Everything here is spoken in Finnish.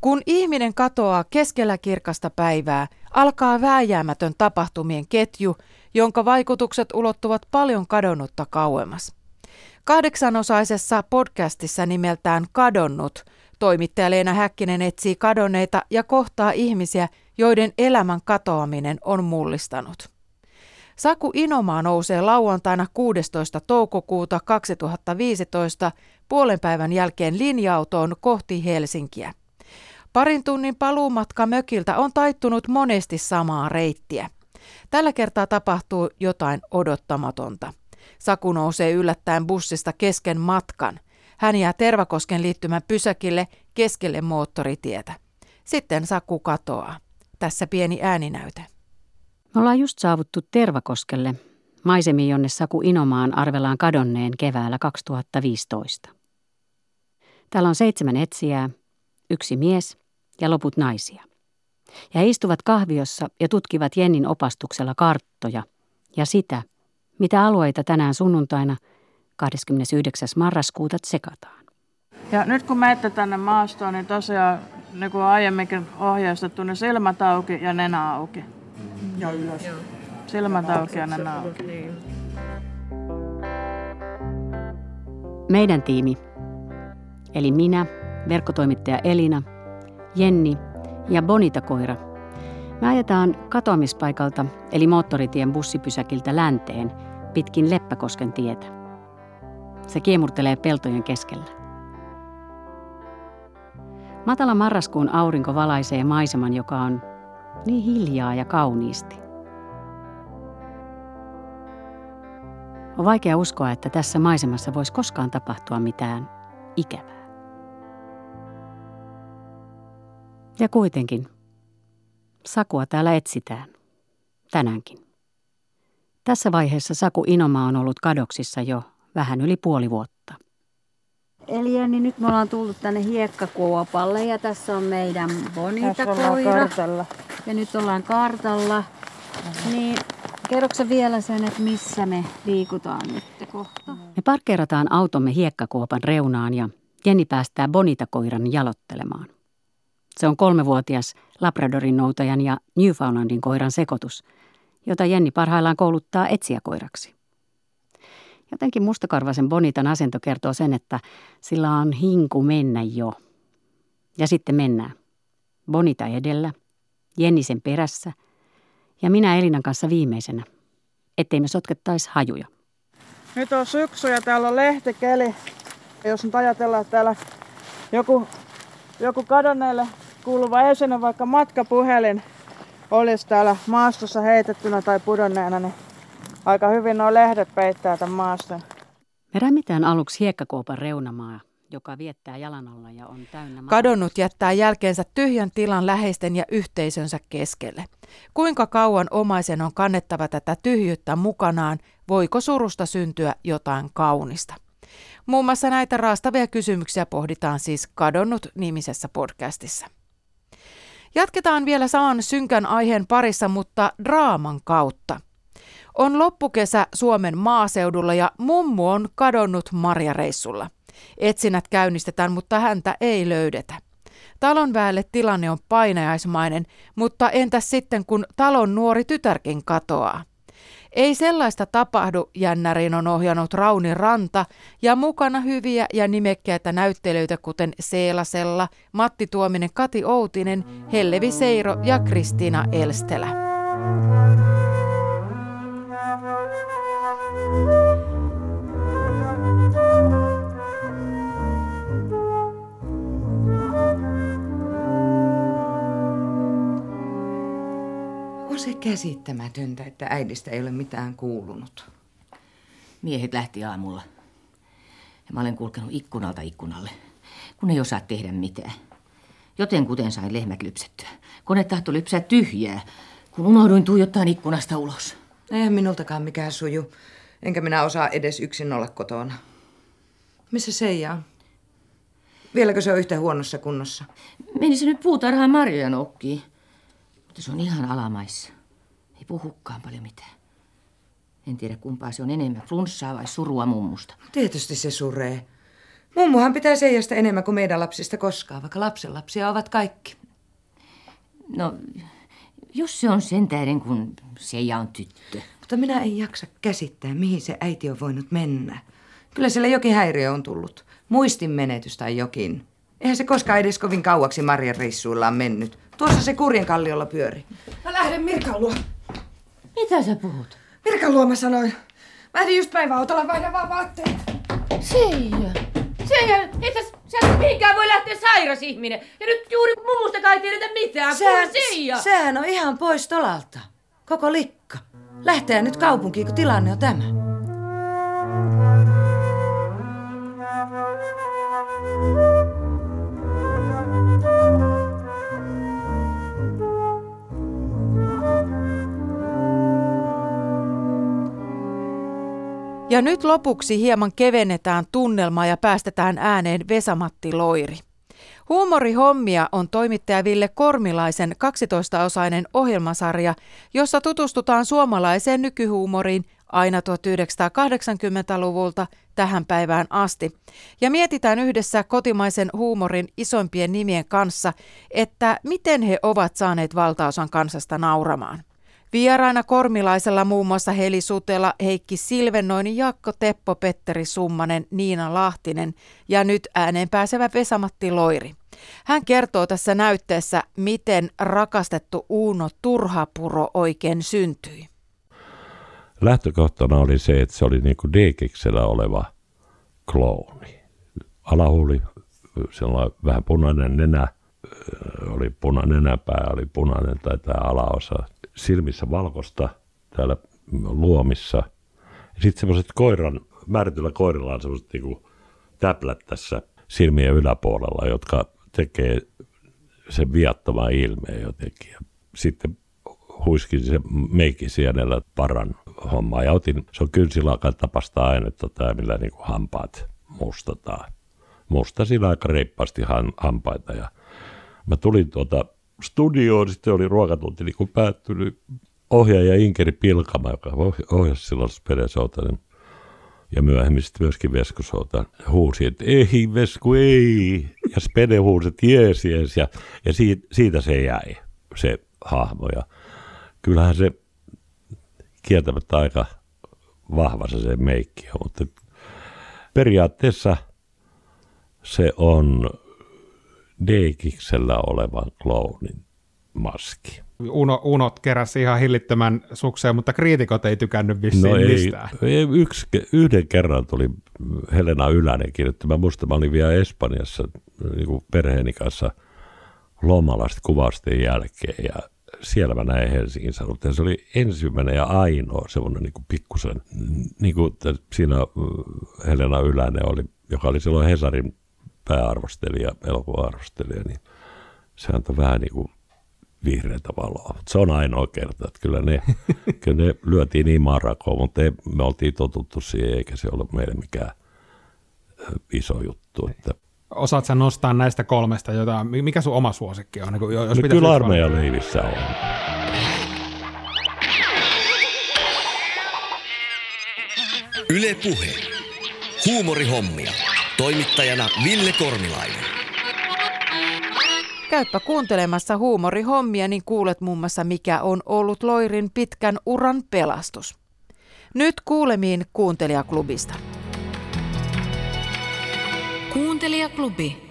Kun ihminen katoaa keskellä kirkasta päivää, alkaa vääjäämätön tapahtumien ketju, jonka vaikutukset ulottuvat paljon kadonnutta kauemmas. Kahdeksanosaisessa podcastissa nimeltään Kadonnut toimittaja Leena Häkkinen etsii kadonneita ja kohtaa ihmisiä, joiden elämän katoaminen on mullistanut. Saku Inomaa nousee lauantaina 16. toukokuuta 2015 puolen päivän jälkeen linja-autoon kohti Helsinkiä. Parin tunnin paluumatka mökiltä on taittunut monesti samaa reittiä. Tällä kertaa tapahtuu jotain odottamatonta. Saku nousee yllättäen bussista kesken matkan. Hän jää Tervakosken liittymän pysäkille keskelle moottoritietä. Sitten Saku katoaa. Tässä pieni ääninäyte. Me ollaan just saavuttu Tervakoskelle, maisemiin jonne Saku Inomaan arvellaan kadonneen keväällä 2015. Täällä on seitsemän etsijää, yksi mies ja loput naisia. Ja he istuvat kahviossa ja tutkivat Jennin opastuksella karttoja ja sitä, mitä alueita tänään sunnuntaina 29. marraskuuta tsekataan. Ja nyt kun menette tänne maastoon, niin tosiaan, niin kuin aiemminkin ohjeistettu, niin silmät auki ja nenä auki. Ja ylös. Silmät auki ja nenä auki. Meidän tiimi, eli minä, verkkotoimittaja Elina, Jenni ja Bonita-koira, me ajetaan katoamispaikalta, eli moottoritien bussipysäkiltä länteen, pitkin Leppäkosken tietä. Se kiemurtelee peltojen keskellä. Matala marraskuun aurinko valaisee maiseman, joka on niin hiljaa ja kauniisti. On vaikea uskoa, että tässä maisemassa voisi koskaan tapahtua mitään ikävää. Ja kuitenkin, Sakua täällä etsitään. Tänäänkin. Tässä vaiheessa Saku Inoma on ollut kadoksissa jo vähän yli puoli vuotta. Eli Jenni, nyt me ollaan tullut tänne hiekkakuopalle ja tässä on meidän bonita koira. Ja nyt ollaan kartalla. Niin kerroksä vielä sen, että missä me liikutaan nyt kohta? Me parkkeerataan automme hiekkakuopan reunaan ja Jenni päästää bonita-koiran jalottelemaan. Se on kolmevuotias Labradorin noutajan ja Newfoundlandin koiran sekoitus, jota Jenni parhaillaan kouluttaa etsiäkoiraksi. Jotenkin mustakarvasen Bonitan asento kertoo sen, että sillä on hinku mennä jo. Ja sitten mennään. Bonita edellä, Jenni sen perässä ja minä Elinan kanssa viimeisenä, ettei me sotkettaisi hajuja. Nyt on syksy ja täällä on lehtikeli. Jos nyt ajatellaan, että täällä joku, joku kadonneelle kuuluva esine, vaikka matkapuhelin, olisi täällä maastossa heitettynä tai pudonneena, niin aika hyvin nuo lehdet peittää tämän maaston. Me rämitään aluksi hiekkakuopan reunamaa, joka viettää jalan alla ja on täynnä maa. Kadonnut jättää jälkeensä tyhjän tilan läheisten ja yhteisönsä keskelle. Kuinka kauan omaisen on kannettava tätä tyhjyyttä mukanaan? Voiko surusta syntyä jotain kaunista? Muun muassa näitä raastavia kysymyksiä pohditaan siis Kadonnut nimisessä podcastissa. Jatketaan vielä saman synkän aiheen parissa, mutta draaman kautta. On loppukesä Suomen maaseudulla ja mummu on kadonnut marjareissulla. Etsinnät käynnistetään, mutta häntä ei löydetä. Talon väelle tilanne on painajaismainen, mutta entäs sitten kun talon nuori tytärkin katoaa? Ei sellaista tapahdu, jännäriin on ohjannut Rauni Ranta ja mukana hyviä ja nimekkäitä näyttelyitä kuten Seelasella, Matti Tuominen, Kati Outinen, Hellevi Seiro ja Kristiina Elstelä. Se käsittämätöntä, että äidistä ei ole mitään kuulunut. Miehet lähti aamulla. Ja mä olen kulkenut ikkunalta ikkunalle, kun ei osaa tehdä mitään. Joten kuten sain lehmät lypsettyä. Kone tahtoi lypsää tyhjää, kun unohduin tuijottaa ikkunasta ulos. Eihän minultakaan mikään suju. Enkä minä osaa edes yksin olla kotona. Missä Seija on? Vieläkö se on yhtä huonossa kunnossa? Meni se nyt puutarhaan marjoja nokkiin. Mutta se on ihan alamaissa. Ei puhukaan paljon mitään. En tiedä kumpaa se on enemmän, flunssaa vai surua mummusta. Tietysti se suree. Mummuhan pitää Seijasta enemmän kuin meidän lapsista koskaan, vaikka lapsenlapsia ovat kaikki. No, jos se on sen tähden, kun Seija on tyttö. Mutta minä en jaksa käsittää, mihin se äiti on voinut mennä. Kyllä sillä jokin häiriö on tullut. Muistin menetys tai jokin. Eihän se koskaan edes kovin kauaksi Marjan reissuillaan mennyt. Tuossa se kurjen kalliolla pyöri. Mä lähden Mirkan luo. Mitä sä puhut? Mirkan luo mä sanoin. Mä ehdin just päiväautolla vaihdan vaan vaatteet. Seija. Seija, että sä nyt mihinkään voi lähteä sairas ihminen. Ja nyt juuri mummusta ei tiedetä mitään. Sehän, Seija. sehän on ihan pois tolalta. Koko likka. Lähteä nyt kaupunkiin, kun tilanne on tämä. Ja nyt lopuksi hieman kevennetään tunnelmaa ja päästetään ääneen Vesamatti Loiri. Huumorihommia on toimittaja Ville Kormilaisen 12-osainen ohjelmasarja, jossa tutustutaan suomalaiseen nykyhuumoriin aina 1980-luvulta tähän päivään asti. Ja mietitään yhdessä kotimaisen huumorin isoimpien nimien kanssa, että miten he ovat saaneet valtaosan kansasta nauramaan. Vieraina Kormilaisella muun muassa Heli Sutela, Heikki Silvennoinen, Jakko Teppo, Petteri Summanen, Niina Lahtinen ja nyt ääneen pääsevä Vesamatti Loiri. Hän kertoo tässä näytteessä, miten rakastettu Uuno Turhapuro oikein syntyi. Lähtökohtana oli se, että se oli niin kuin Dekeksellä oleva klooni. Alahuuli, sellainen vähän punainen nenä, oli punainen nenäpää, oli punainen tai tämä alaosa, silmissä valkosta täällä luomissa. Sitten semmoiset koiran, määrätyllä koirilla on semmoiset niinku täplät tässä silmien yläpuolella, jotka tekee sen viattoman ilmeen jotenkin. Sitten huiskin se meikki sienellä paran hommaa ja otin, se on kynsilakan tapasta ainetta tämä, millä niinku hampaat mustataan. Mustasin aika reippaasti hampaita ja mä tulin tuota studioon, sitten oli ruokatunti niin kuin päättynyt ohjaaja Inkeri Pilkama, joka ohjasi silloin Spede Soutanen ja myöhemmin sitten myöskin Vesku Souta huusi, että ei Vesku, ei. Ja Spede huusi, että jees, jees. Ja, ja siitä, siitä, se jäi, se hahmo. Ja kyllähän se kieltämättä aika vahva se, se meikki on, mutta periaatteessa se on Deikiksellä olevan clownin maski. Uno, Unot keräsi ihan hillittömän sukseen, mutta kriitikot ei tykännyt vissiin no ei, mistään. Ei, yksi, yhden kerran tuli Helena Ylänen kirjoitti. Mä muistan, mä olin vielä Espanjassa niin kuin perheeni kanssa lomalla kuvausten jälkeen ja siellä mä näin Helsingin sanot. Ja se oli ensimmäinen ja ainoa semmoinen niin pikkusen, niin kuin siinä Helena Ylänen oli, joka oli silloin Hesarin pääarvostelija, elokuva-arvostelija, niin se antoi vähän niin kuin vihreätä valoa. Se on ainoa kerta, että kyllä ne, kyllä ne lyötiin niin marakoon, mutta ei, me oltiin totuttu siihen, eikä se ole meille mikään iso juttu. Että Osaat sä nostaa näistä kolmesta jotain, mikä sun oma suosikki on? Niin jos no, kyllä armeijan leivissä on. Yle Puhe. Huumorihommia. Toimittajana Ville Kornilainen. Käyppä kuuntelemassa huumorihommia, niin kuulet muun muassa mikä on ollut Loirin pitkän uran pelastus. Nyt kuulemiin Kuuntelijaklubista. Kuuntelijaklubi.